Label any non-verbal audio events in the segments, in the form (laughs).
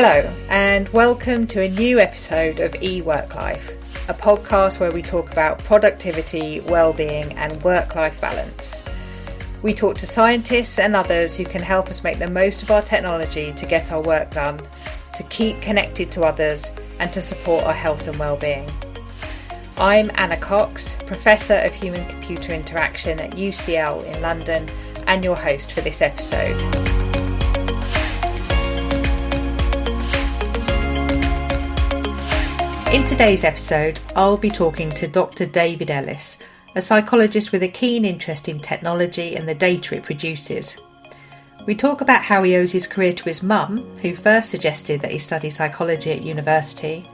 Hello, and welcome to a new episode of E Work Life, a podcast where we talk about productivity, well-being, and work-life balance. We talk to scientists and others who can help us make the most of our technology to get our work done, to keep connected to others, and to support our health and well-being. I'm Anna Cox, Professor of Human Computer Interaction at UCL in London, and your host for this episode. In today's episode, I'll be talking to Dr. David Ellis, a psychologist with a keen interest in technology and the data it produces. We talk about how he owes his career to his mum, who first suggested that he study psychology at university,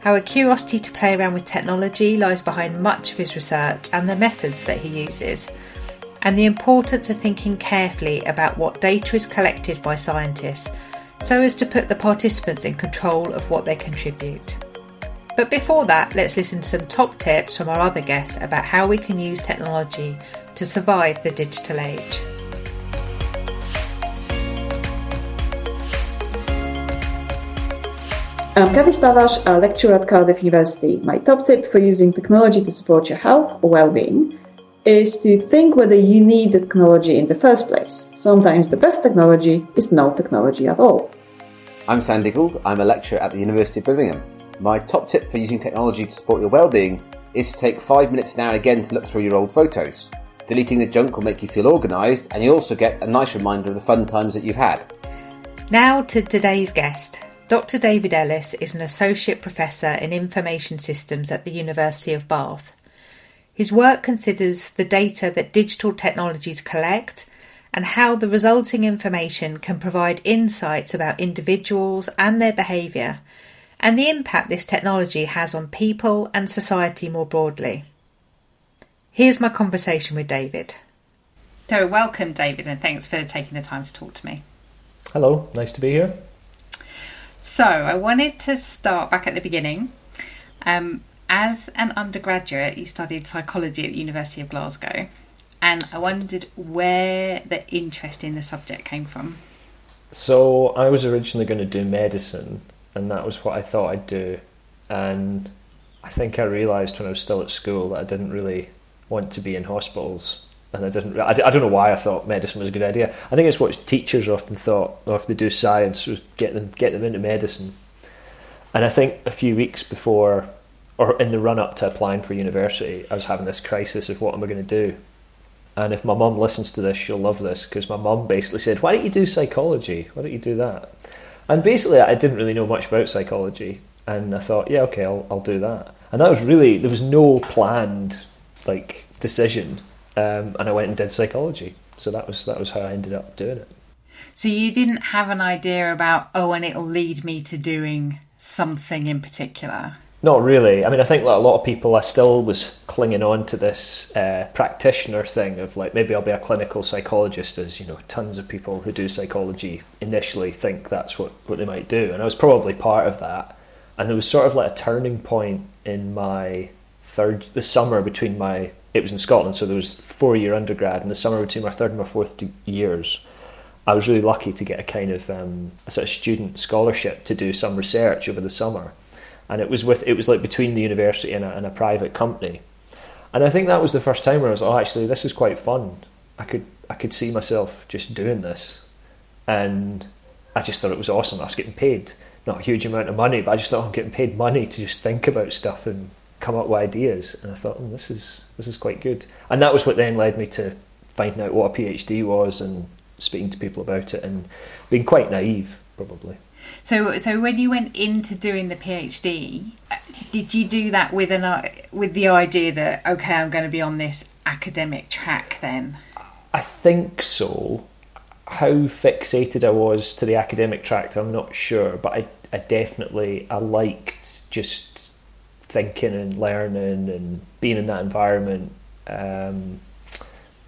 how a curiosity to play around with technology lies behind much of his research and the methods that he uses, and the importance of thinking carefully about what data is collected by scientists so as to put the participants in control of what they contribute. But before that, let's listen to some top tips from our other guests about how we can use technology to survive the digital age. I'm Kasia Stawarz, a lecturer at Cardiff University. My top tip for using technology to support your health or well-being is to think whether you need the technology in the first place. Sometimes the best technology is no technology at all. I'm Sandy Gould. I'm a lecturer at the University of Birmingham. My top tip for using technology to support your well-being is to take five minutes now and again to look through your old photos. Deleting the junk will make you feel organised, and you'll also get a nice reminder of the fun times that you've had. Now to today's guest. Dr. David Ellis is an Associate Professor in Information Systems at the University of Bath. His work considers the data that digital technologies collect and how the resulting information can provide insights about individuals and their behaviour, and the impact this technology has on people and society more broadly. Here's my conversation with David. So, welcome, David, and thanks for taking the time to talk to me. Hello, nice to be here. So, I wanted to start back at the beginning. Um, as an undergraduate, you studied psychology at the University of Glasgow, and I wondered where the interest in the subject came from. So, I was originally going to do medicine, and that was what I thought I'd do. And I think I realised when I was still at school that I didn't really want to be in hospitals and I didn't. I, I don't know why I thought medicine was a good idea. I think it's what teachers often thought, or if they do science, was get them get them into medicine. And I think a few weeks before, or in the run up to applying for university, I was having this crisis of what am I going to do. And if my mum listens to this, she'll love this because my mum basically said, "Why don't you do psychology? Why don't you do that?" And basically, I didn't really know much about psychology, and I thought, "Yeah, okay, I'll I'll do that." And that was really there was no planned like decision um, and I went and did psychology. So that was that was how I ended up doing it. So you didn't have an idea about oh, and it'll lead me to doing something in particular. Not really. I mean, I think like a lot of people, I still was clinging on to this uh, practitioner thing of like maybe I'll be a clinical psychologist, as you know, tons of people who do psychology initially think that's what what they might do, and I was probably part of that. And there was sort of like a turning point in my third, the summer between my it was in Scotland, so there was four year undergrad. and the summer between my third and my fourth years, I was really lucky to get a kind of um, a sort of student scholarship to do some research over the summer, and it was with it was like between the university and a, and a private company, and I think that was the first time where I was oh, actually, this is quite fun. I could I could see myself just doing this, and I just thought it was awesome. I was getting paid not a huge amount of money, but I just thought oh, I'm getting paid money to just think about stuff and come up with ideas, and I thought, oh, this is this is quite good. And that was what then led me to finding out what a PhD was and speaking to people about it and being quite naive, probably. So, so when you went into doing the PhD, did you do that with an uh, with the idea that okay, I'm going to be on this academic track then? I think so. How fixated I was to the academic track, I'm not sure, but I, I definitely I liked just thinking and learning and being in that environment. Um,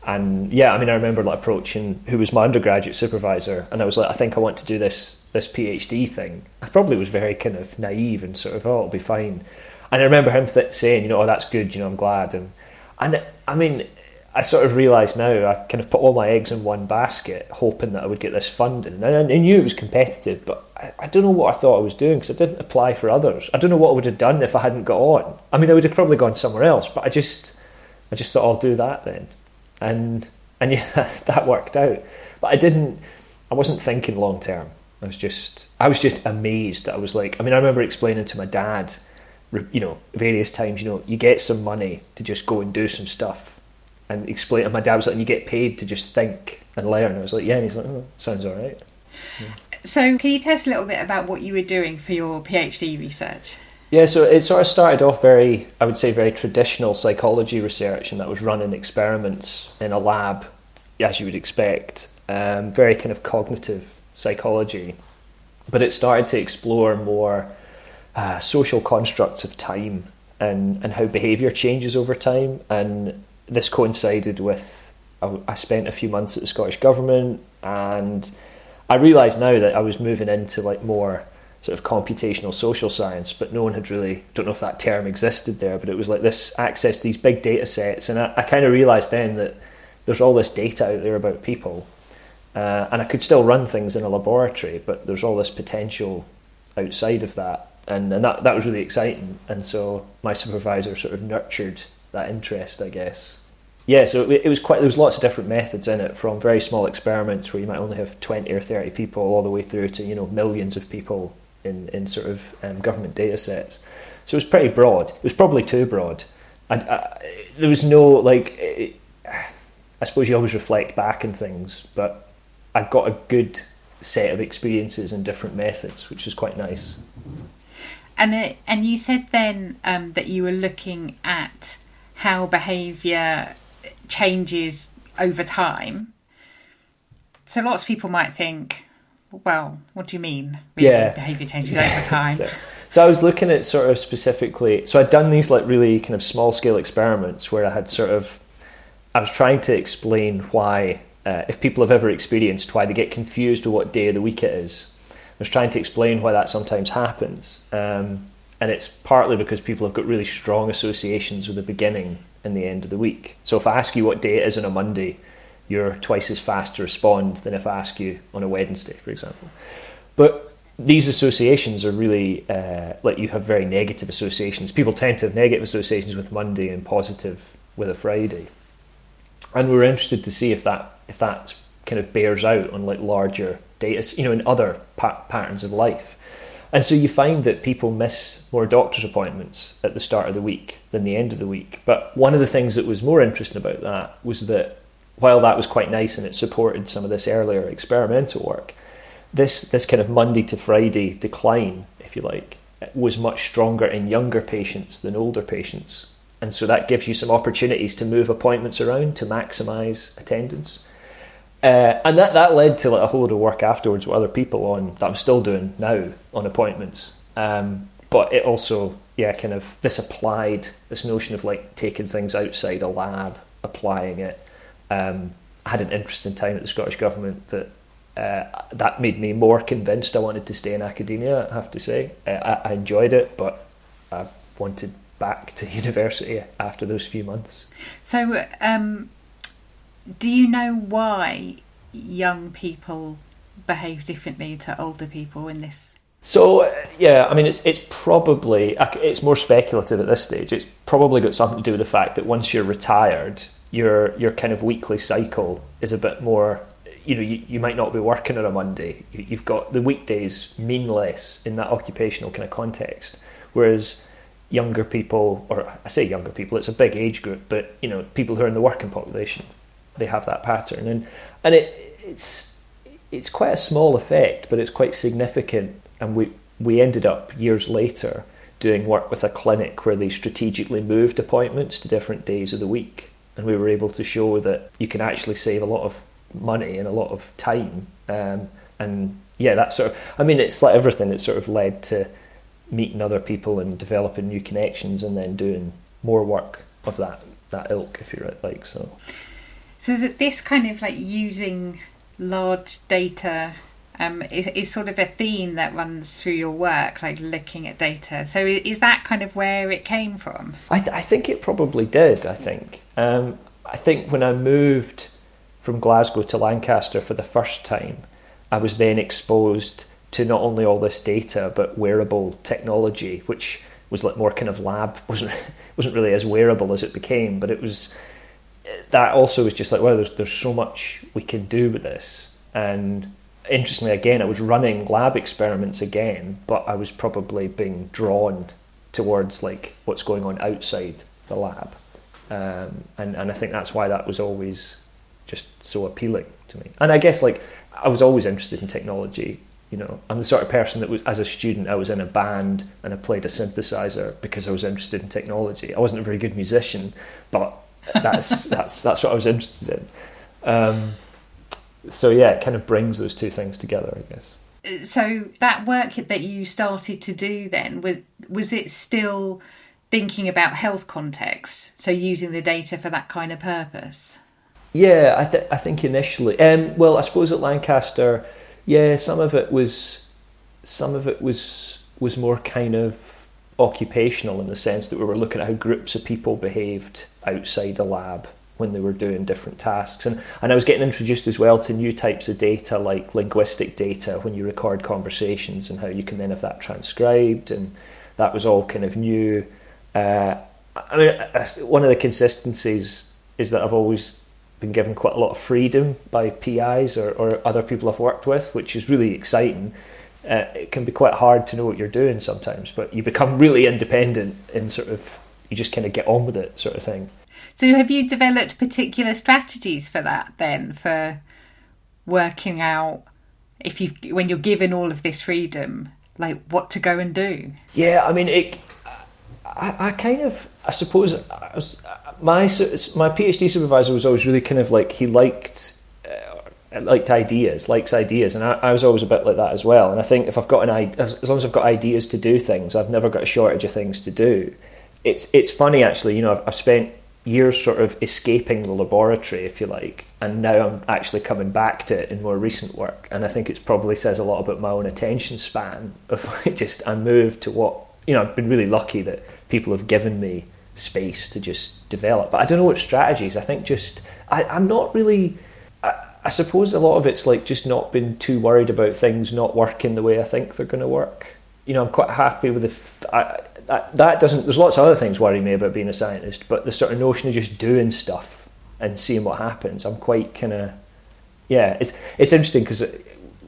and yeah, I mean, I remember like approaching who was my undergraduate supervisor, and I was like, I think I want to do this this PhD thing. I probably was very kind of naive and sort of, oh, it'll be fine. And I remember him th- saying, you know, oh, that's good, you know, I'm glad. And and I mean, I sort of realised now I kind of put all my eggs in one basket, hoping that I would get this funding. And I, I knew it was competitive, but I, I, don't know what I thought I was doing because I didn't apply for others. I don't know what I would have done if I hadn't got on. I mean, I would have probably gone somewhere else, but I just, I just thought I'll do that then, and and (laughs) yeah, that, that worked out. But I didn't. I wasn't thinking long term. I was just, I was just amazed that I was like. I mean, I remember explaining to my dad, you know, various times. You know, you get some money to just go and do some stuff and explain. And my dad was like, "You get paid to just think and learn." I was like, "Yeah," and he's like, "Oh, sounds all right." Yeah. So, can you tell us a little bit about what you were doing for your PhD research? Yeah, so it sort of started off very, I would say, very traditional psychology research, and that was running experiments in a lab, as you would expect, um, very kind of cognitive psychology. But it started to explore more uh, social constructs of time and, and how behaviour changes over time, and this coincided with I, spent a few months at the Scottish government, and I realised now that I was moving into like more sort of computational social science, but no one had really don't know if that term existed there, but it was like this access to these big data sets, and I, I kind of realised then that there's all this data out there about people, uh, and I could still run things in a laboratory, but there's all this potential outside of that, and, and that that was really exciting, and so my supervisor sort of nurtured that interest, I guess. Yeah, so it, it was quite. There was lots of different methods in it, from very small experiments where you might only have twenty or thirty people, all the way through to you know millions of people in in sort of um, government data sets. So it was pretty broad. It was probably too broad. And uh, there was no like. It, I suppose you always reflect back on things, but I got a good set of experiences and different methods, which was quite nice. And it, and you said then um, that you were looking at how behaviour changes over time. So lots of people might think, well, what do you mean? Yeah, behaviour changes over (laughs) time. so, so, I was looking at sort of specifically. So I'd done these like really kind of small scale experiments where I had sort of, I was trying to explain why, uh, if people have ever experienced why they get confused with what day of the week it is. I was trying to explain why that sometimes happens. Um, and it's partly because people have got really strong associations with the beginning and the end of the week. So if I ask you what day it is on a Monday, you're twice as fast to respond than if I ask you on a Wednesday, for example. But these associations are really uh, like you have very negative associations. People tend to have negative associations with Monday and positive with a Friday. And we are interested to see if that if that kind of bears out on like larger data, you know, in other pa- patterns of life. And so you find that people miss more doctor's appointments at the start of the week than the end of the week. But one of the things that was more interesting about that was that while that was quite nice and it supported some of this earlier experimental work, this this kind of Monday to Friday decline, if you like, was much stronger in younger patients than older patients. And so that gives you some opportunities to move appointments around to maximise attendance. Uh, and that, that led to like a whole lot of work afterwards with other people on that I'm still doing now on appointments. Um, but it also, yeah, kind of this applied this notion of like taking things outside a lab, applying it. Um, I had an interesting time at the Scottish Government that uh, that made me more convinced I wanted to stay in academia. I have to say, uh, I, I enjoyed it, but I wanted back (laughs) to university after those few months. So, um, do you know why young people behave differently to older people in this? So uh, yeah, I mean it's it's probably it's more speculative at this stage. It's probably got something to do with the fact that once you're retired, your your kind of weekly cycle is a bit more. You know, you, you might not be working on a Monday. You've got the weekdays mean less in that occupational kind of context, whereas younger people, or I say younger people, it's a big age group, but you know, people who are in the working population, they have that pattern, and and it it's it's quite a small effect, but it's quite significant. And we we ended up years later doing work with a clinic where they strategically moved appointments to different days of the week, and we were able to show that you can actually save a lot of money and a lot of time. Um, and yeah, that sort of I mean, it's like everything. It sort of led to meeting other people and developing new connections, and then doing more work of that that ilk, if you like. So. So is it this kind of like using large data um, is, is sort of a theme that runs through your work, like looking at data. So is that kind of where it came from? I, th- I think it probably did. I think um, I think when I moved from Glasgow to Lancaster for the first time, I was then exposed to not only all this data but wearable technology, which was like more kind of lab (laughs) wasn't wasn't really as wearable as it became, but it was that also was just like wow, there's there's so much we can do with this, and interestingly again, I was running lab experiments again, but I was probably being drawn towards like what's going on outside the lab, um, and and I think that's why that was always just so appealing to me, and I guess like I was always interested in technology you know, I'm the sort of person that was, as a student, I was in a band and I played a synthesizer because I was interested in technology. I wasn't a very good musician, but that's (laughs) that's that's what I was interested in. Um, so yeah, it kind of brings those two things together, I guess. So that work that you started to do then was was it still thinking about health context? So using the data for that kind of purpose. Yeah, I, th- I think initially, um, well, I suppose at Lancaster yeah, some of it was some of it was was more kind of occupational in the sense that we were looking at how groups of people behaved outside a lab when they were doing different tasks. And, and I was getting introduced as well to new types of data like linguistic data when you record conversations and how you can then have that transcribed. And that was all kind of new. Uh, I mean, one of the consistencies is that I've always been given quite a lot of freedom by PIs or, or other people I've worked with, which is really exciting. Uh, it can be quite hard to know what you're doing sometimes, but you become really independent and sort of you just kind of get on with it, sort of thing. So, have you developed particular strategies for that then, for working out if you when you're given all of this freedom, like what to go and do? Yeah, I mean, it. I, I kind of, I suppose, I was, my my PhD supervisor was always really kind of like he liked liked ideas, likes ideas, and I, I, was always a bit like that as well. And I think if I've got an as, long as I've got ideas to do things, I've never got a shortage of things to do. It's it's funny actually, you know, I've, I've spent years sort of escaping the laboratory, if you like, and now I'm actually coming back to it in more recent work. And I think it probably says a lot about my own attention span of (laughs) like just I moved to what you know. I've been really lucky that people have given me space to just develop. But I don't know what strategies. I think just I, I, am not really. I, suppose a lot of it's like just not being too worried about things not working the way I think they're going to work. You know, I'm quite happy with the. I, that, doesn't. There's lots of other things worry me about being a scientist, but the sort of notion of just doing stuff and seeing what happens, I'm quite kind of. Yeah, it's it's interesting because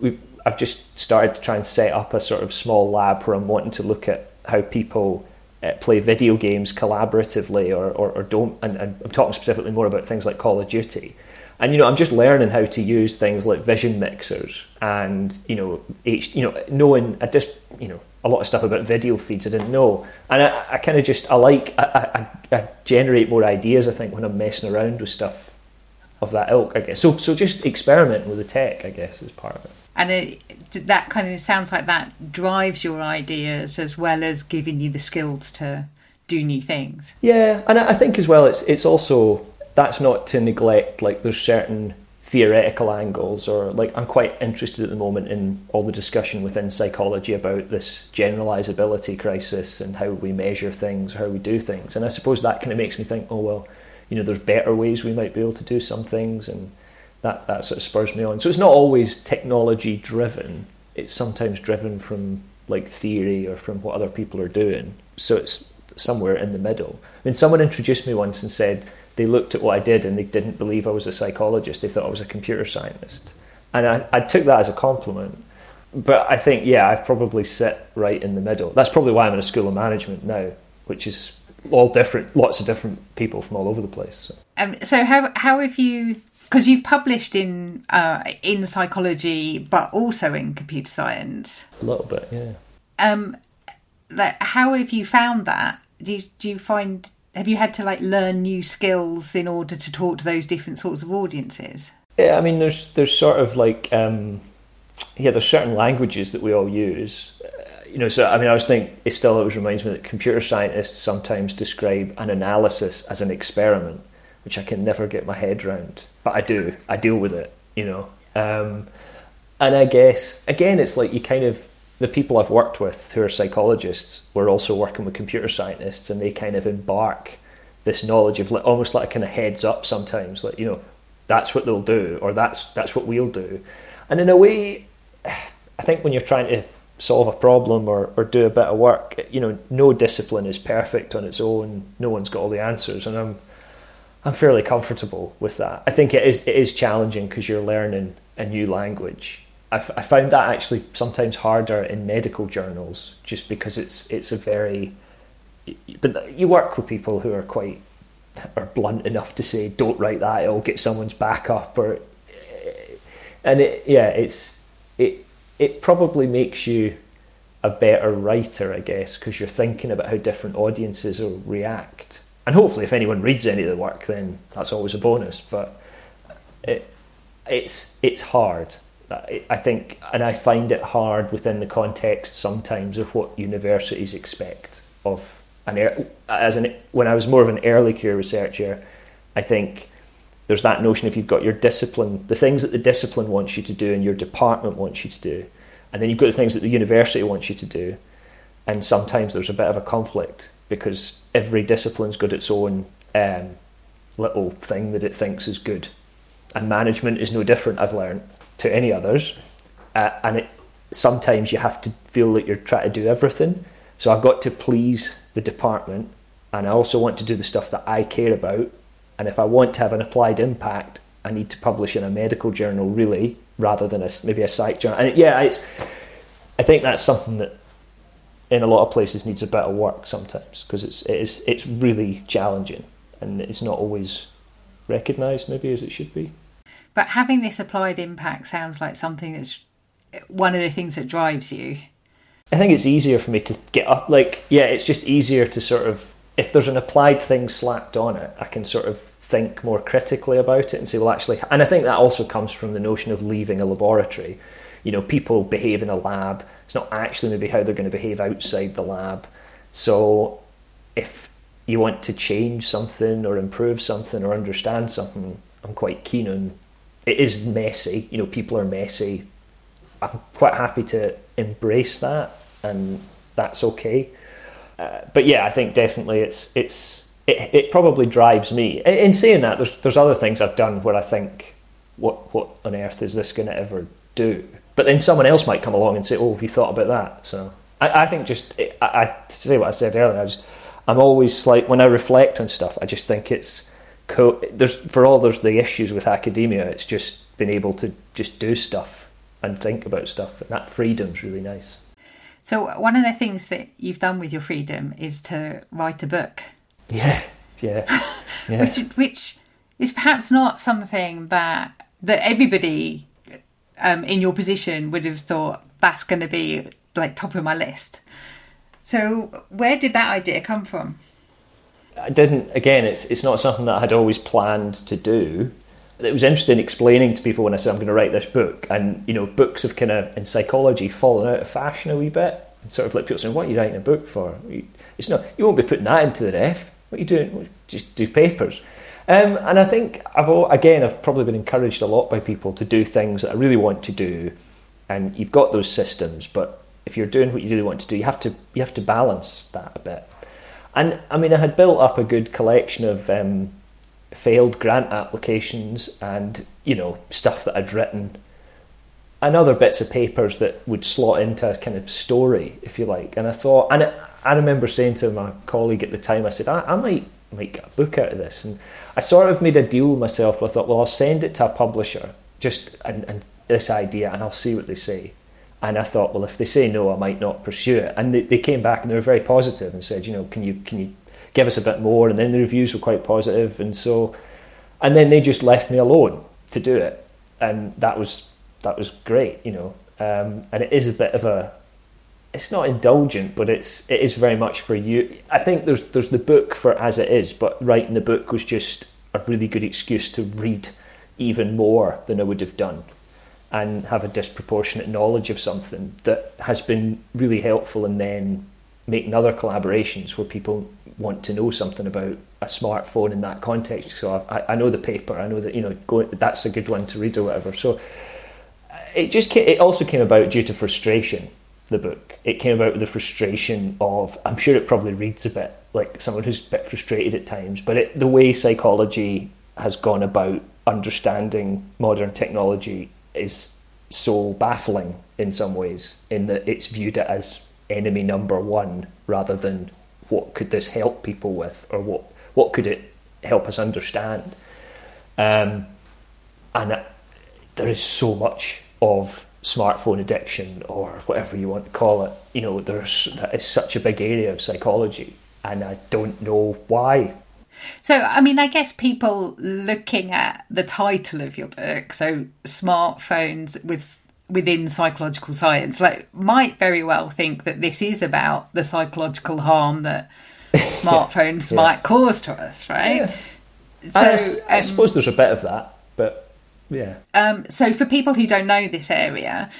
we I've just started to try and set up a sort of small lab where I'm wanting to look at how people uh, play video games collaboratively or, or, or don't and, and, I'm talking specifically more about things like Call of Duty and you know I'm just learning how to use things like vision mixers and you know H, you know knowing I just you know a lot of stuff about video feeds I didn't know. And I, I kind of just I like I, I, I generate more ideas I think when I'm messing around with stuff of that ilk I guess. So so just experimenting with the tech I guess is part of it. And it, that kind of sounds like that drives your ideas as well as giving you the skills to do new things. Yeah, and I think as well, it's it's also that's not to neglect like there's certain theoretical angles or like I'm quite interested at the moment in all the discussion within psychology about this generalizability crisis and how we measure things, how we do things, and I suppose that kind of makes me think, oh well, you know, there's better ways we might be able to do some things and that that sort of spurs me on. So it's not always technology driven. It's sometimes driven from like theory or from what other people are doing. So it's somewhere in the middle. I mean, someone introduced me once and said they looked at what I did and they didn't believe I was a psychologist. They thought I was a computer scientist, and I, I took that as a compliment. But I think, yeah, I probably sit right in the middle. That's probably why I'm in a school of management now, which is all different, lots of different people from all over the place. So, um, so how how have you because you've published in uh, in psychology, but also in computer science. A little bit, yeah. Um, like, how have you found that? Do you, do you find have you had to like learn new skills in order to talk to those different sorts of audiences? Yeah, I mean, there's there's sort of like um, yeah, there's certain languages that we all use. Uh, you know, so I mean, I was thinking it still always reminds me that computer scientists sometimes describe an analysis as an experiment which I can never get my head around. But I do. I deal with it, you know. Um, and I guess again, it's like you kind of the people I've worked with who are psychologists were also working with computer scientists, and they kind of embark this knowledge of almost like a kind of heads up sometimes, like you know, that's what they'll do, or that's that's what we'll do, and in a way, I think when you're trying to solve a problem or, or do a bit of work, you know, no discipline is perfect on its own. No one's got all the answers, and I'm I'm fairly comfortable with that. I think it is it is challenging because you're learning a new language. I, I found that actually sometimes harder in medical journals, just because it's it's a very but you work with people who are quite are blunt enough to say don't write that it'll get someone's back up or and it yeah it's it it probably makes you a better writer I guess because you're thinking about how different audiences will react. And hopefully if anyone reads any of the work then that's always a bonus but it it's it's hard I think and I find it hard within the context sometimes of what universities expect of an as an when I was more of an early career researcher, I think there's that notion if you've got your discipline, the things that the discipline wants you to do and your department wants you to do, and then you've got the things that the university wants you to do, and sometimes there's a bit of a conflict because every discipline's got its own um, little thing that it thinks is good, and management is no different. I've learned to any others, uh, and it sometimes you have to feel that you're trying to do everything. So I've got to please the department and I also want to do the stuff that I care about. And if I want to have an applied impact, I need to publish in a medical journal, really, rather than a, maybe a psych journal. And yeah, it's, I think that's something that in a lot of places needs a bit of work sometimes because it's, it is, it's really challenging and it's not always recognised maybe as it should be. But having this applied impact sounds like something that's one of the things that drives you. I think it's easier for me to get up. Like, yeah, it's just easier to sort of, if there's an applied thing slapped on it, I can sort of think more critically about it and say, well, actually, and I think that also comes from the notion of leaving a laboratory. You know, people behave in a lab. It's not actually maybe how they're going to behave outside the lab. So, if you want to change something or improve something or understand something, I'm quite keen on. It is messy. You know, people are messy. I'm quite happy to embrace that and that's okay. Uh, but yeah, I think definitely it's it's it, it probably drives me. In, in saying that, there's there's other things I've done where I think, what what on earth is this going to ever do? But then someone else might come along and say, oh, have you thought about that? So I, I think just I, I say what I said earlier, I just I'm always like when I reflect on stuff, I just think it's co- there's for all there's the issues with academia, it's just being able to just do stuff and think about stuff, and that freedom's really nice. So one of the things that you've done with your freedom is to write a book. Yeah, yeah, (laughs) yeah. which, which is perhaps not something that that everybody um, in your position would have thought that's going to be like top of my list. So where did that idea come from? I didn't. Again, it's it's not something that I had always planned to do. It was interesting explaining to people when I said I'm going to write this book, and you know, books have kind of in psychology fallen out of fashion a wee bit. And sort of like people saying, "What are you writing a book for?" It's not. You won't be putting that into the ref. What are you doing? Just do papers. Um, and I think I've again I've probably been encouraged a lot by people to do things that I really want to do, and you've got those systems, but if you're doing what you really want to do, you have to you have to balance that a bit. And I mean, I had built up a good collection of um, failed grant applications and you know stuff that I'd written and other bits of papers that would slot into a kind of story, if you like. And I thought, and I remember saying to my colleague at the time, I said, I, I might might get a book out of this. And I sort of made a deal with myself. I thought, well, I'll send it to a publisher, just and, and this idea, and I'll see what they say. And I thought, well, if they say no, I might not pursue it. And they, they came back and they were very positive and said, you know, can you can you give us a bit more? And then the reviews were quite positive, and so, and then they just left me alone to do it, and that was that was great, you know. Um, and it is a bit of a, it's not indulgent, but it's it is very much for you. I think there's there's the book for as it is, but writing the book was just a really good excuse to read even more than I would have done and have a disproportionate knowledge of something that has been really helpful and then making other collaborations where people want to know something about a smartphone in that context. So I, I know the paper, I know that you know go, that's a good one to read or whatever. So uh, it just came, it also came about due to frustration. The book it came about with the frustration of I'm sure it probably reads a bit like someone who's a bit frustrated at times, but it, the way psychology has gone about understanding modern technology is so baffling in some ways, in that it's viewed as enemy number one rather than what could this help people with or what what could it help us understand. Um, and there is so much of smartphone addiction or whatever you want to call it. You know, there's that is such a big area of psychology, and I don't know why. So, I mean, I guess people looking at the title of your book, so smartphones with within psychological science, like might very well think that this is about the psychological harm that (laughs) smartphones yeah. might cause to us, right? Yeah. So, I, I um, suppose there's a bit of that, but yeah. Um, so, for people who don't know this area,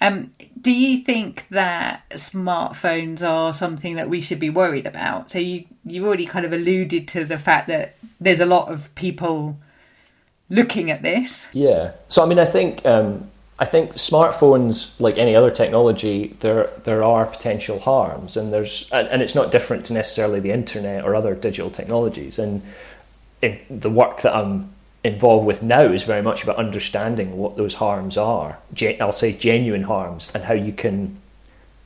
um, do you think that smartphones are something that we should be worried about? So you you've already kind of alluded to the fact that there's a lot of people looking at this. Yeah. So I mean, I think um, I think smartphones, like any other technology, there there are potential harms, and there's and, it's not different to necessarily the internet or other digital technologies. And in the work that I'm involved with now is very much about understanding what those harms are. I'll say genuine harms and how you can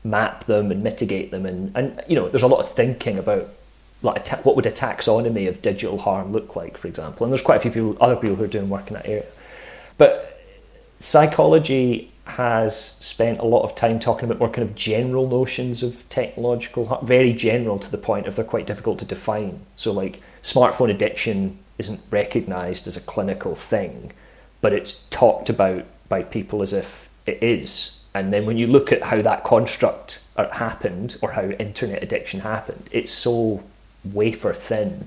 map them and mitigate them. And, and you know, there's a lot of thinking about like what would a taxonomy of digital harm look like, for example. And there's quite a few people, other people who are doing work in that area. But psychology has spent a lot of time talking about more kind of general notions of technological very general to the point of they're quite difficult to define. So, like smartphone addiction isn't recognised as a clinical thing, but it's talked about by people as if it is. And then when you look at how that construct uh, happened or how internet addiction happened, it's so wafer thin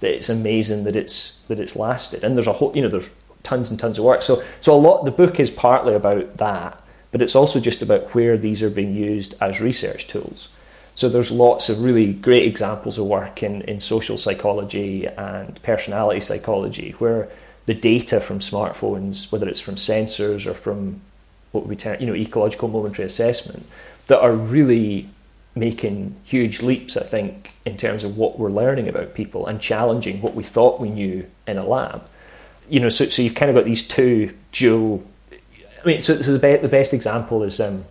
that it's amazing that it's that it's lasted. And there's a whole, you know, there's tons and tons of work. So so a lot. The book is partly about that, but it's also just about where these are being used as research tools. So there's lots of really great examples of work in, in social psychology and personality psychology where the data from smartphones, whether it's from sensors or from what we term, you know, ecological momentary assessment, that are really making huge leaps, I think, in terms of what we're learning about people and challenging what we thought we knew in a lab. You know, so, so you've kind of got these two dual. I mean, so, so the, be, the best example is um,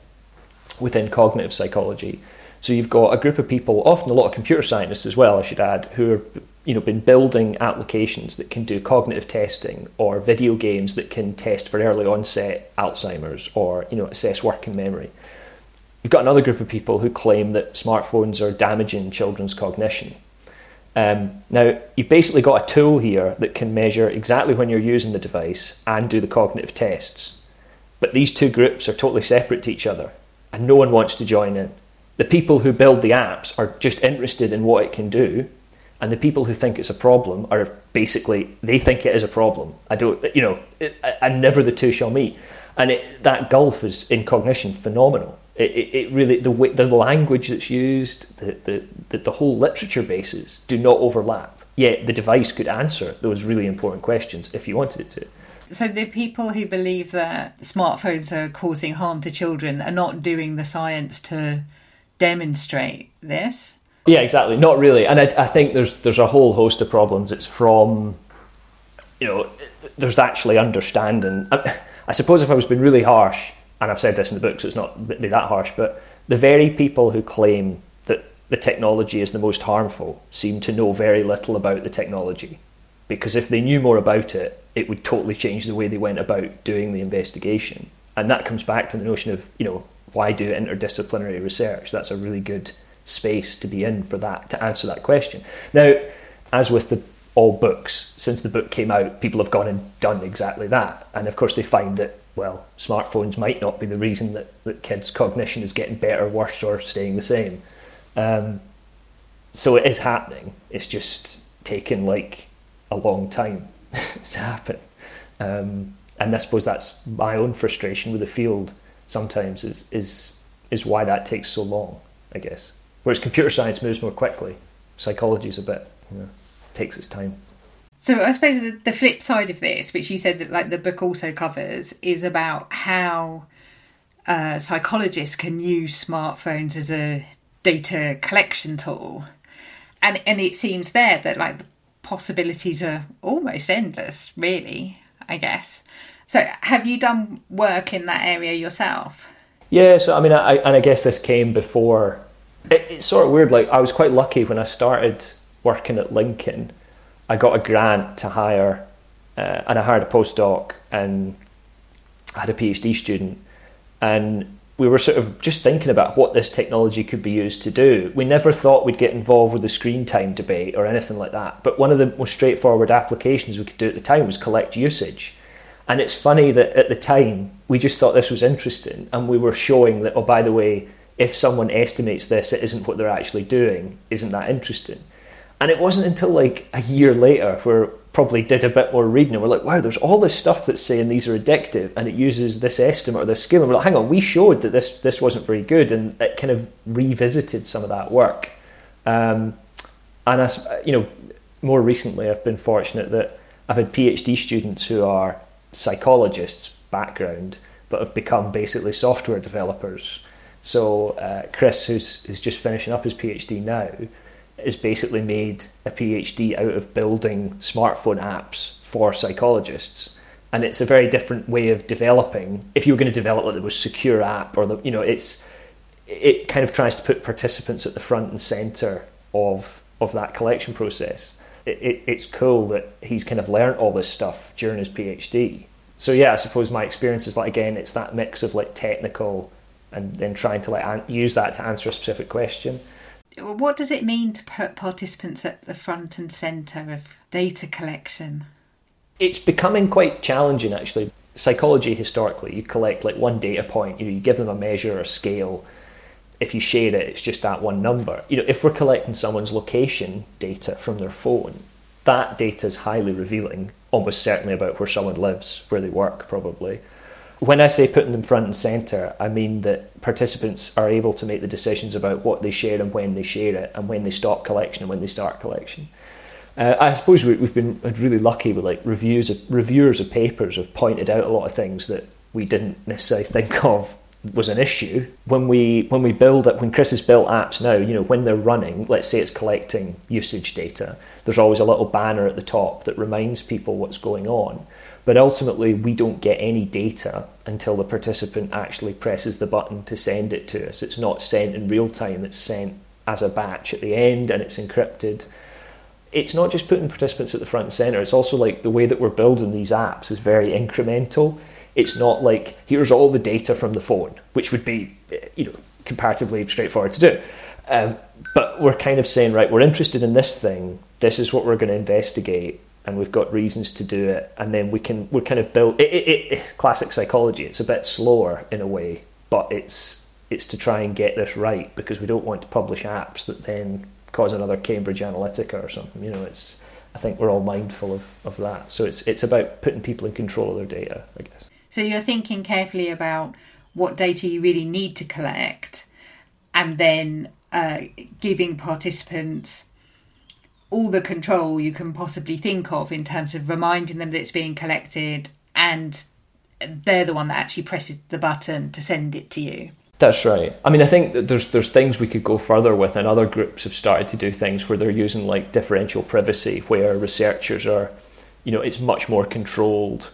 within cognitive psychology so you've got a group of people, often a lot of computer scientists as well, I should add, who are you know been building applications that can do cognitive testing or video games that can test for early onset Alzheimer's or you know assess working memory. You've got another group of people who claim that smartphones are damaging children's cognition. Um, now, you've basically got a tool here that can measure exactly when you're using the device and do the cognitive tests. But these two groups are totally separate to each other, and no one wants to join in the people who build the apps are just interested in what it can do and the people who think it's a problem are basically they think it is a problem i don't you know it, and never the two shall meet and it, that gulf is in cognition phenomenal it, it, it really the way, the language that's used the, the, the, the whole literature bases do not overlap yet the device could answer those really important questions if you wanted it to so the people who believe that smartphones are causing harm to children are not doing the science to demonstrate this. Yeah, exactly. Not really, and I, I think there's there's a whole host of problems. It's from, you know, there's actually understanding. I, I suppose if I was being really harsh, and I've said this in the book, so it's not be that harsh, but the very people who claim that the technology is the most harmful seem to know very little about the technology, because if they knew more about it, it would totally change the way they went about doing the investigation. And that comes back to the notion of, you know, why do interdisciplinary research? That's a really good space to be in for that to answer that question. Now, as with the all books, since the book came out, people have gone and done exactly that. And of course, they find that, well, smartphones might not be the reason that, that kids' cognition is getting better, worse, or staying the same. Um, so it is happening. It's just taken like a long time (laughs) to happen. Um, and I suppose that's my own frustration with the field sometimes is is is why that takes so long, I guess. Whereas computer science moves more quickly, psychology is a bit you know, takes its time. So I suppose the, the flip side of this, which you said that like the book also covers, is about how uh, psychologists can use smartphones as a data collection tool. and and it seems there that like the possibilities are almost endless, really. I guess. So, have you done work in that area yourself? Yeah, so I mean, I, and I guess this came before. It, it's sort of weird. Like, I was quite lucky when I started working at Lincoln. I got a grant to hire, uh, and I hired a postdoc, and I had a PhD student, and we were sort of just thinking about what this technology could be used to do. We never thought we'd get involved with the screen time debate or anything like that. But one of the most straightforward applications we could do at the time was collect usage. And it's funny that at the time we just thought this was interesting and we were showing that, oh, by the way, if someone estimates this, it isn't what they're actually doing. Isn't that interesting? And it wasn't until like a year later where probably did a bit more reading and we're like, wow, there's all this stuff that's saying these are addictive and it uses this estimate or this scale. And we're like, hang on, we showed that this this wasn't very good and it kind of revisited some of that work. Um, and as you know, more recently I've been fortunate that I've had PhD students who are psychologists background but have become basically software developers. So uh, Chris, who's who's just finishing up his PhD now, has basically made a PhD out of building smartphone apps for psychologists. And it's a very different way of developing. If you were going to develop like the most secure app, or the you know, it's it kind of tries to put participants at the front and center of of that collection process. It, it, it's cool that he's kind of learned all this stuff during his PhD. So yeah, I suppose my experience is like again, it's that mix of like technical and then trying to like an- use that to answer a specific question what does it mean to put participants at the front and centre of data collection? It's becoming quite challenging actually. Psychology historically, you collect like one data point, you, know, you give them a measure or scale. If you share it, it's just that one number. You know, if we're collecting someone's location data from their phone, that data is highly revealing, almost certainly about where someone lives, where they work, probably. When I say putting them front and centre, I mean that participants are able to make the decisions about what they share and when they share it, and when they stop collection and when they start collection. Uh, I suppose we, have been really lucky with like reviews of, reviewers of papers have pointed out a lot of things that we didn't necessarily think of was an issue when we when we build it when Chris has built apps now you know when they're running let's say it's collecting usage data there's always a little banner at the top that reminds people what's going on but ultimately, we don't get any data until the participant actually presses the button to send it to us. It's not sent in real time, it's sent as a batch at the end and it's encrypted. It's not just putting participants at the front and center, it's also like the way that we're building these apps is very incremental. It's not like here's all the data from the phone, which would be, you know, comparatively straightforward to do. Um, but we're kind of saying, right, we're interested in this thing. This is what we're going to investigate and we've got reasons to do it, and then we can we're kind of built. It, it, it, classic psychology. It's a bit slower in a way, but it's it's to try and get this right because we don't want to publish apps that then cause another Cambridge Analytica or something. You know, it's I think we're all mindful of, of that. So it's it's about putting people in control of their data, I guess. So you're thinking carefully about what data you really need to collect, and then uh, giving participants all the control you can possibly think of in terms of reminding them that it's being collected and they're the one that actually presses the button to send it to you. That's right. I mean, I think that there's there's things we could go further with, and other groups have started to do things where they're using like differential privacy, where researchers are, you know, it's much more controlled.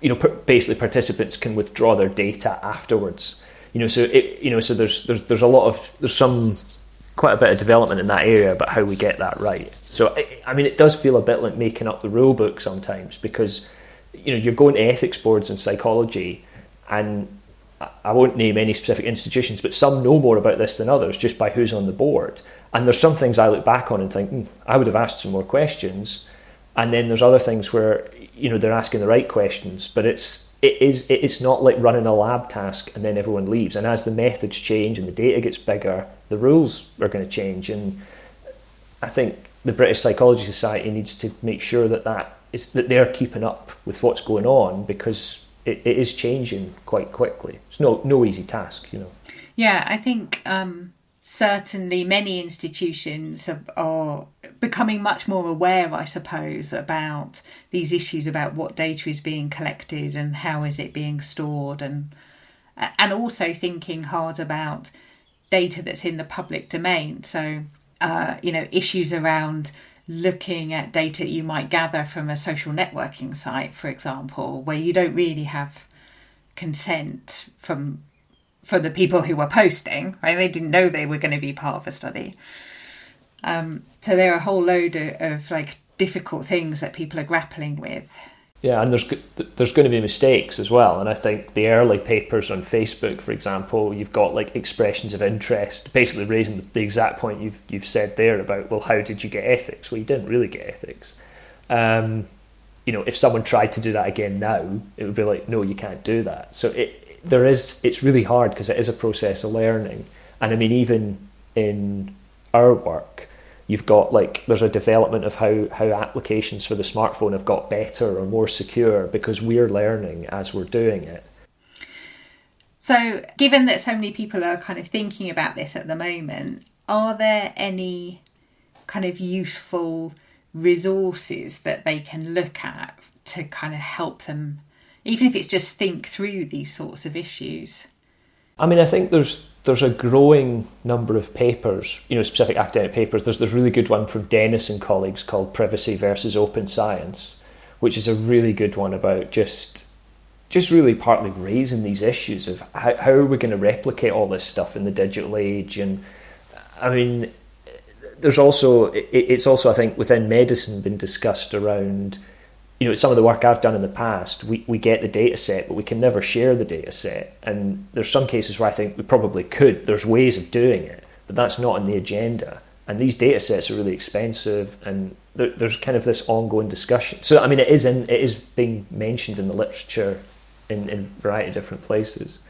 You know, basically participants can withdraw their data afterwards. You know, so it, you know, so there's there's there's a lot of there's some quite a bit of development in that area about how we get that right. So, I mean, it does feel a bit like making up the rule book sometimes because, you know, you're going to ethics boards and psychology, and I won't name any specific institutions, but some know more about this than others just by who's on the board. And there's some things I look back on and think, mm, I would have asked some more questions. And then there's other things where, you know, they're asking the right questions, but it's it is it's not like running a lab task and then everyone leaves. And as the methods change and the data gets bigger, the rules are going to change. And I think the British Psychology Society needs to make sure that that is that they're keeping up with what's going on because it, it is changing quite quickly. It's no no easy task, you know. Yeah, I think um, certainly many institutions are, becoming much more aware, I suppose, about these issues about what data is being collected and how is it being stored, and and also thinking hard about data that's in the public domain. So uh, you know, issues around looking at data you might gather from a social networking site, for example, where you don't really have consent from for the people who were posting, right? They didn't know they were going to be part of a study. Um, so there are a whole load of, of like difficult things that people are grappling with. Yeah, and there's there's going to be mistakes as well. And I think the early papers on Facebook, for example, you've got like expressions of interest, basically raising the exact point you've you've said there about well, how did you get ethics? Well, you didn't really get ethics. Um, you know, if someone tried to do that again now, it would be like, no, you can't do that. So it there is it's really hard because it is a process of learning. And I mean, even in our work, you've got like there's a development of how how applications for the smartphone have got better or more secure because we're learning as we're doing it so given that so many people are kind of thinking about this at the moment are there any kind of useful resources that they can look at to kind of help them even if it's just think through these sorts of issues i mean i think there's there's a growing number of papers, you know, specific academic papers. There's this really good one from Dennis and colleagues called Privacy versus Open Science, which is a really good one about just just really partly raising these issues of how, how are we going to replicate all this stuff in the digital age and I mean there's also it's also I think within medicine been discussed around you know, some of the work I've done in the past, we, we get the data set, but we can never share the data set. And there's some cases where I think we probably could. There's ways of doing it, but that's not in the agenda. And these data sets are really expensive, and there, there's kind of this ongoing discussion. So, I mean, it is in it is being mentioned in the literature in, in a variety of different places.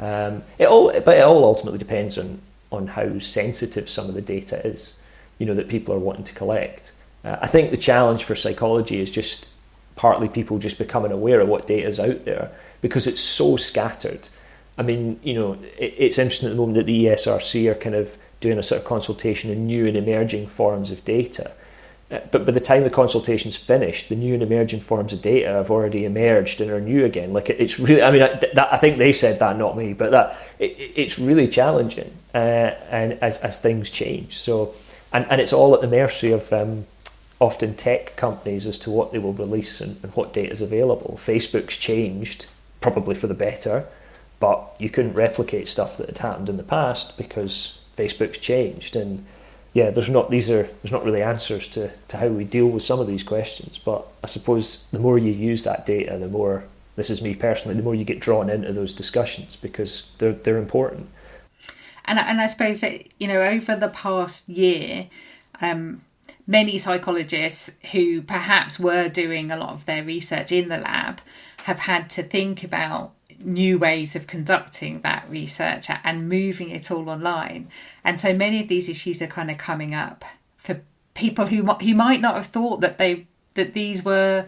Um, it all, but it all ultimately depends on on how sensitive some of the data is. You know that people are wanting to collect. Uh, I think the challenge for psychology is just partly people just becoming aware of what data is out there because it's so scattered. I mean, you know, it, it's interesting at the moment that the ESRC are kind of doing a sort of consultation on new and emerging forms of data. Uh, but by the time the consultation's finished, the new and emerging forms of data have already emerged and are new again. Like it's really, I mean, I, that, I think they said that, not me, but that it, it's really challenging, uh, and as as things change. So, and and it's all at the mercy of um, often tech companies as to what they will release and, and what data is available. Facebook's changed, probably for the better, but you couldn't replicate stuff that had happened in the past because Facebook's changed. And yeah, there's not these are there's not really answers to, to how we deal with some of these questions. But I suppose the more you use that data, the more this is me personally, the more you get drawn into those discussions because they're they're important. And and I suppose that, you know over the past year, um, many psychologists who perhaps were doing a lot of their research in the lab have had to think about new ways of conducting that research and moving it all online. And so many of these issues are kind of coming up for people who who might not have thought that they that these were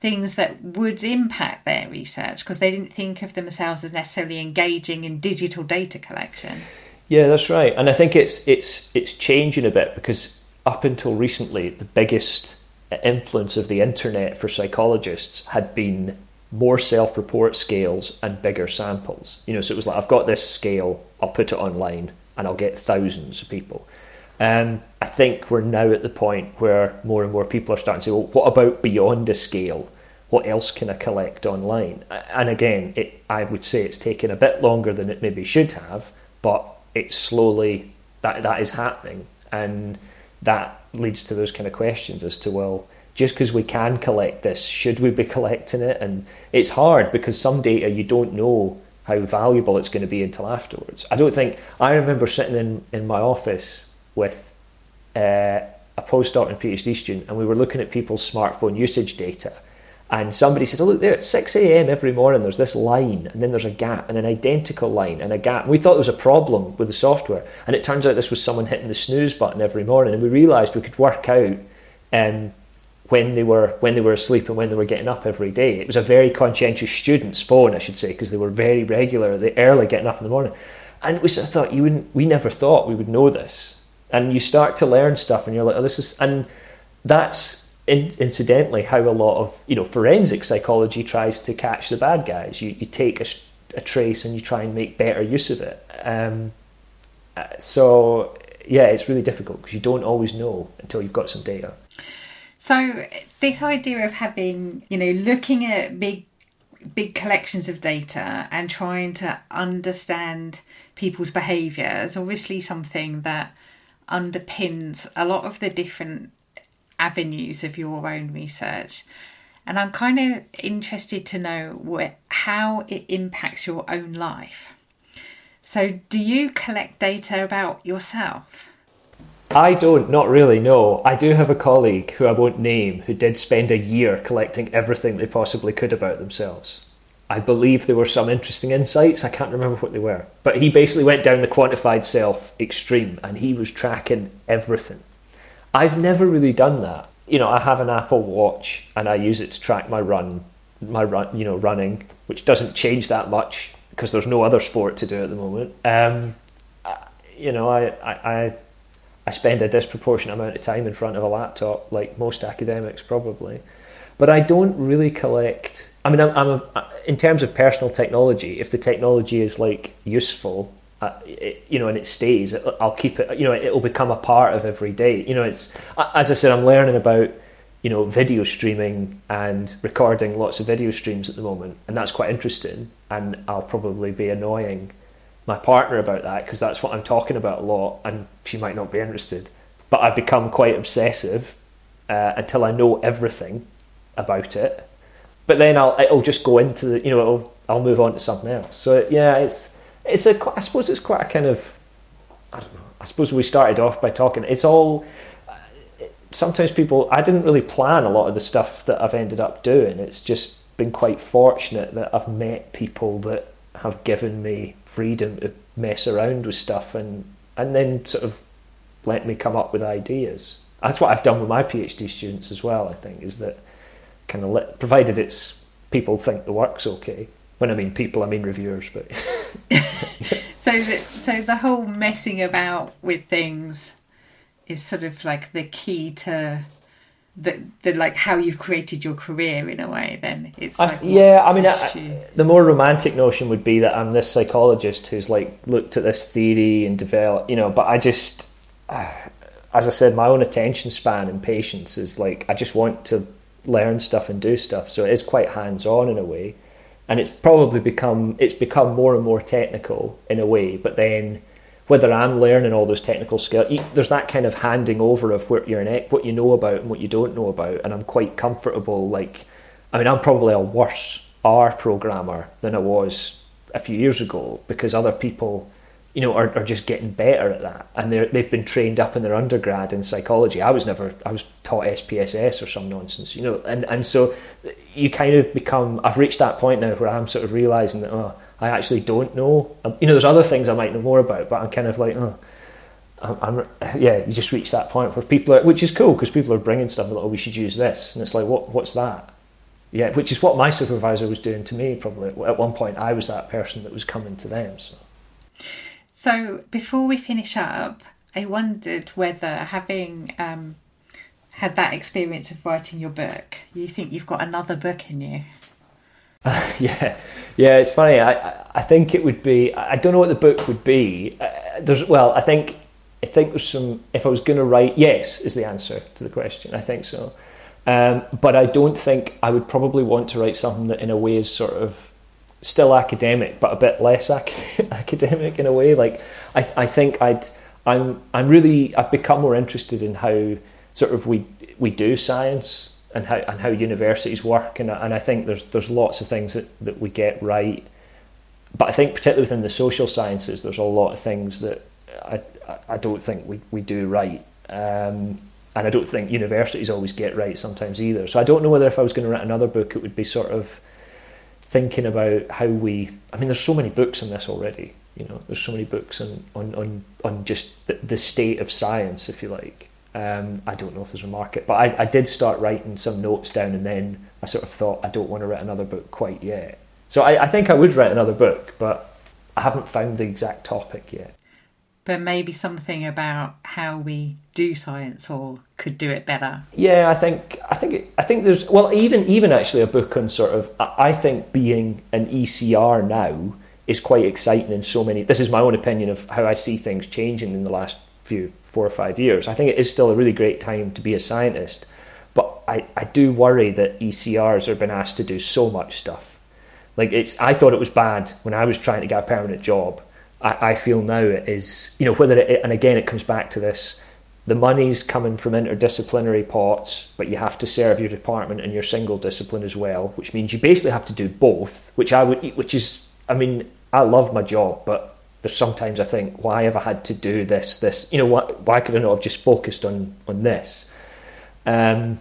things that would impact their research because they didn't think of themselves as necessarily engaging in digital data collection. Yeah, that's right. And I think it's it's it's changing a bit because up until recently, the biggest influence of the internet for psychologists had been more self report scales and bigger samples. You know, so it was like, I've got this scale, I'll put it online and I'll get thousands of people. Um, I think we're now at the point where more and more people are starting to say, well, what about beyond a scale? What else can I collect online? And again, it, I would say it's taken a bit longer than it maybe should have, but it's slowly that that is happening. And that leads to those kind of questions as to well just because we can collect this should we be (laughs) collecting it? And it's hard because some data you don't know how valuable it's going to be until afterwards. I don't think i remember sitting in, in my office with uh, a postdoc and phd student and we were looking at people's smartphone usage data and somebody said, "Oh, look there! At six a.m. every morning, there's this line, and then there's a gap, and an identical line, and a gap." And we thought there was a problem with the software, and it turns out this was someone hitting the snooze button every morning. And we realised we could work out um, when they were when they were asleep and when they were getting up every day. It was a very conscientious student's phone, I should say, because they were very regular, they early getting up in the morning. And we sort of thought you wouldn't. We never thought we would know this. And you start to learn stuff, and you're like, "Oh, this is," and that's in, incidentally how a lot of you know forensic psychology tries to catch the bad guys. You you take a, a trace and you try and make better use of it. Um, uh, so yeah, it's really difficult because you don't always know until you've got some data. So this idea of having, you know, looking at big big collections of data and trying to understand people's behavior is obviously something that underpins a lot of the different avenues of your own research. And I'm kind of interested to know how it impacts your own life. So, do you collect data about yourself? I don't, not really, no. I do have a colleague who I won't name who did spend a year collecting everything they possibly could about themselves. I believe there were some interesting insights. I can't remember what they were. But he basically went down the quantified self extreme and he was tracking everything. I've never really done that. You know, I have an Apple Watch and I use it to track my run, my run, you know, running, which doesn't change that much because there's no other sport to do at the moment. Um, you know, I, I, I spend a disproportionate amount of time in front of a laptop, like most academics probably. But I don't really collect. I mean, I'm, I'm a, in terms of personal technology. If the technology is like useful, uh, it, you know, and it stays, I'll keep it. You know, it will become a part of every day. You know, it's as I said, I'm learning about you know video streaming and recording lots of video streams at the moment, and that's quite interesting. And I'll probably be annoying my partner about that because that's what I'm talking about a lot, and she might not be interested. But I've become quite obsessive uh, until I know everything about it. But then I'll it'll just go into the you know I'll move on to something else. So yeah, it's it's a I suppose it's quite a kind of I don't know. I suppose we started off by talking. It's all sometimes people I didn't really plan a lot of the stuff that I've ended up doing. It's just been quite fortunate that I've met people that have given me freedom to mess around with stuff and and then sort of let me come up with ideas. That's what I've done with my PhD students as well. I think is that kind of let, provided it's people think the work's okay. When I mean people, I mean reviewers, but (laughs) (laughs) so the, so the whole messing about with things is sort of like the key to the, the like how you've created your career in a way then. It's like I, yeah i mean I, the more romantic notion would be that i'm this psychologist who's like looked at this theory and developed you know but i just uh, as i said my own attention span and patience is like i just want to learn stuff and do stuff. So it is quite hands on in a way and it's probably become it's become more and more technical in a way but then whether I'm learning all those technical skills, there's that kind of handing over of what you're an what you know about and what you don't know about, and I'm quite comfortable. Like, I mean, I'm probably a worse R programmer than I was a few years ago because other people, you know, are, are just getting better at that, and they they've been trained up in their undergrad in psychology. I was never, I was taught SPSS or some nonsense, you know, and and so you kind of become. I've reached that point now where I'm sort of realizing that oh I actually don't know. Um, you know, there's other things I might know more about, but I'm kind of like, oh, I'm, I'm yeah. You just reach that point where people are, which is cool because people are bringing stuff like, oh, we should use this, and it's like, what, what's that? Yeah, which is what my supervisor was doing to me. Probably at one point, I was that person that was coming to them. So, so before we finish up, I wondered whether having um, had that experience of writing your book, you think you've got another book in you. (laughs) yeah, yeah. It's funny. I I think it would be. I don't know what the book would be. Uh, there's well. I think I think there's some. If I was going to write, yes, is the answer to the question. I think so. Um, but I don't think I would probably want to write something that, in a way, is sort of still academic, but a bit less ac- (laughs) academic in a way. Like I, I think I'd. I'm. I'm really. I've become more interested in how sort of we we do science and how and how universities work, and and I think there's there's lots of things that, that we get right, but I think particularly within the social sciences, there's a lot of things that I I don't think we, we do right, um, and I don't think universities always get right sometimes either. So I don't know whether if I was going to write another book, it would be sort of thinking about how we. I mean, there's so many books on this already. You know, there's so many books on on on, on just the, the state of science, if you like. Um, I don't know if there's a market, but I, I did start writing some notes down, and then I sort of thought I don't want to write another book quite yet. So I, I think I would write another book, but I haven't found the exact topic yet. But maybe something about how we do science or could do it better. Yeah, I think think I think there's well even even actually a book on sort of I think being an ECR now is quite exciting in so many. This is my own opinion of how I see things changing in the last few four or five years. I think it is still a really great time to be a scientist, but I, I do worry that ECRs are being asked to do so much stuff. Like it's, I thought it was bad when I was trying to get a permanent job. I, I feel now it is, you know, whether it, and again it comes back to this the money's coming from interdisciplinary pots, but you have to serve your department and your single discipline as well, which means you basically have to do both. Which I would, which is, I mean, I love my job, but there's sometimes I think, why have I had to do this? This, you know, why, why could I not have just focused on on this? Um,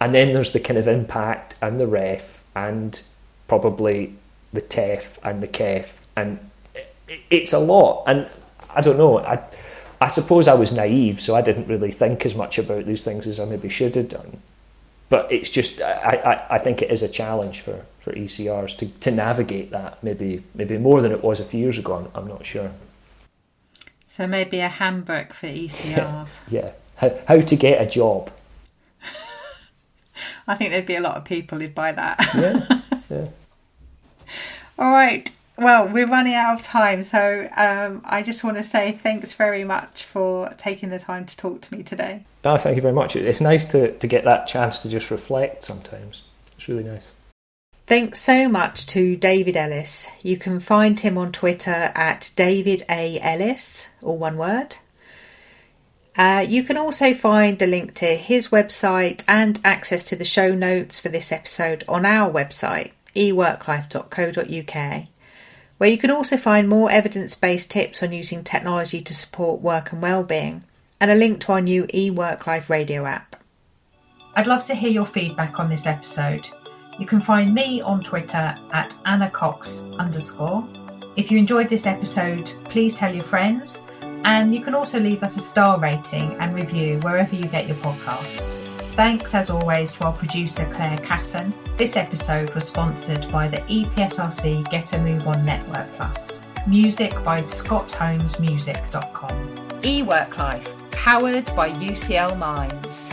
and then there's the kind of impact and the ref and probably the TEF and the KEF, and it's a lot. And I don't know, I I suppose I was naive, so I didn't really think as much about these things as I maybe should have done. But it's just, I, I, I think it is a challenge for, for ECRs to, to navigate that, maybe maybe more than it was a few years ago. I'm, I'm not sure. So maybe a handbook for ECRs. (laughs) yeah, how, how to get a job. (laughs) I think there'd be a lot of people who'd buy that. yeah, (laughs) yeah. All right well, we're running out of time, so um, I just want to say thanks very much for taking the time to talk to me today. Oh, thank you very much. It's nice to, to get that chance to just reflect sometimes. It's really nice. Thanks so much to David Ellis. You can find him on Twitter at David A. Ellis, all one word. Uh, you can also find a link to his website and access to the show notes for this episode on our website, eworklife.co.uk where you can also find more evidence based tips on using technology to support work and well-being, and a link to our new eWork Life radio app. I'd love to hear your feedback on this episode. You can find me on Twitter at Anna Cox underscore. If you enjoyed this episode, please tell your friends, and you can also leave us a star rating and review wherever you get your podcasts. Thanks, as always, to our producer Claire Casson. This episode was sponsored by the EPSRC Get a Move On Network Plus. Music by ScottHolmesMusic.com. eWork Life, powered by UCL Minds.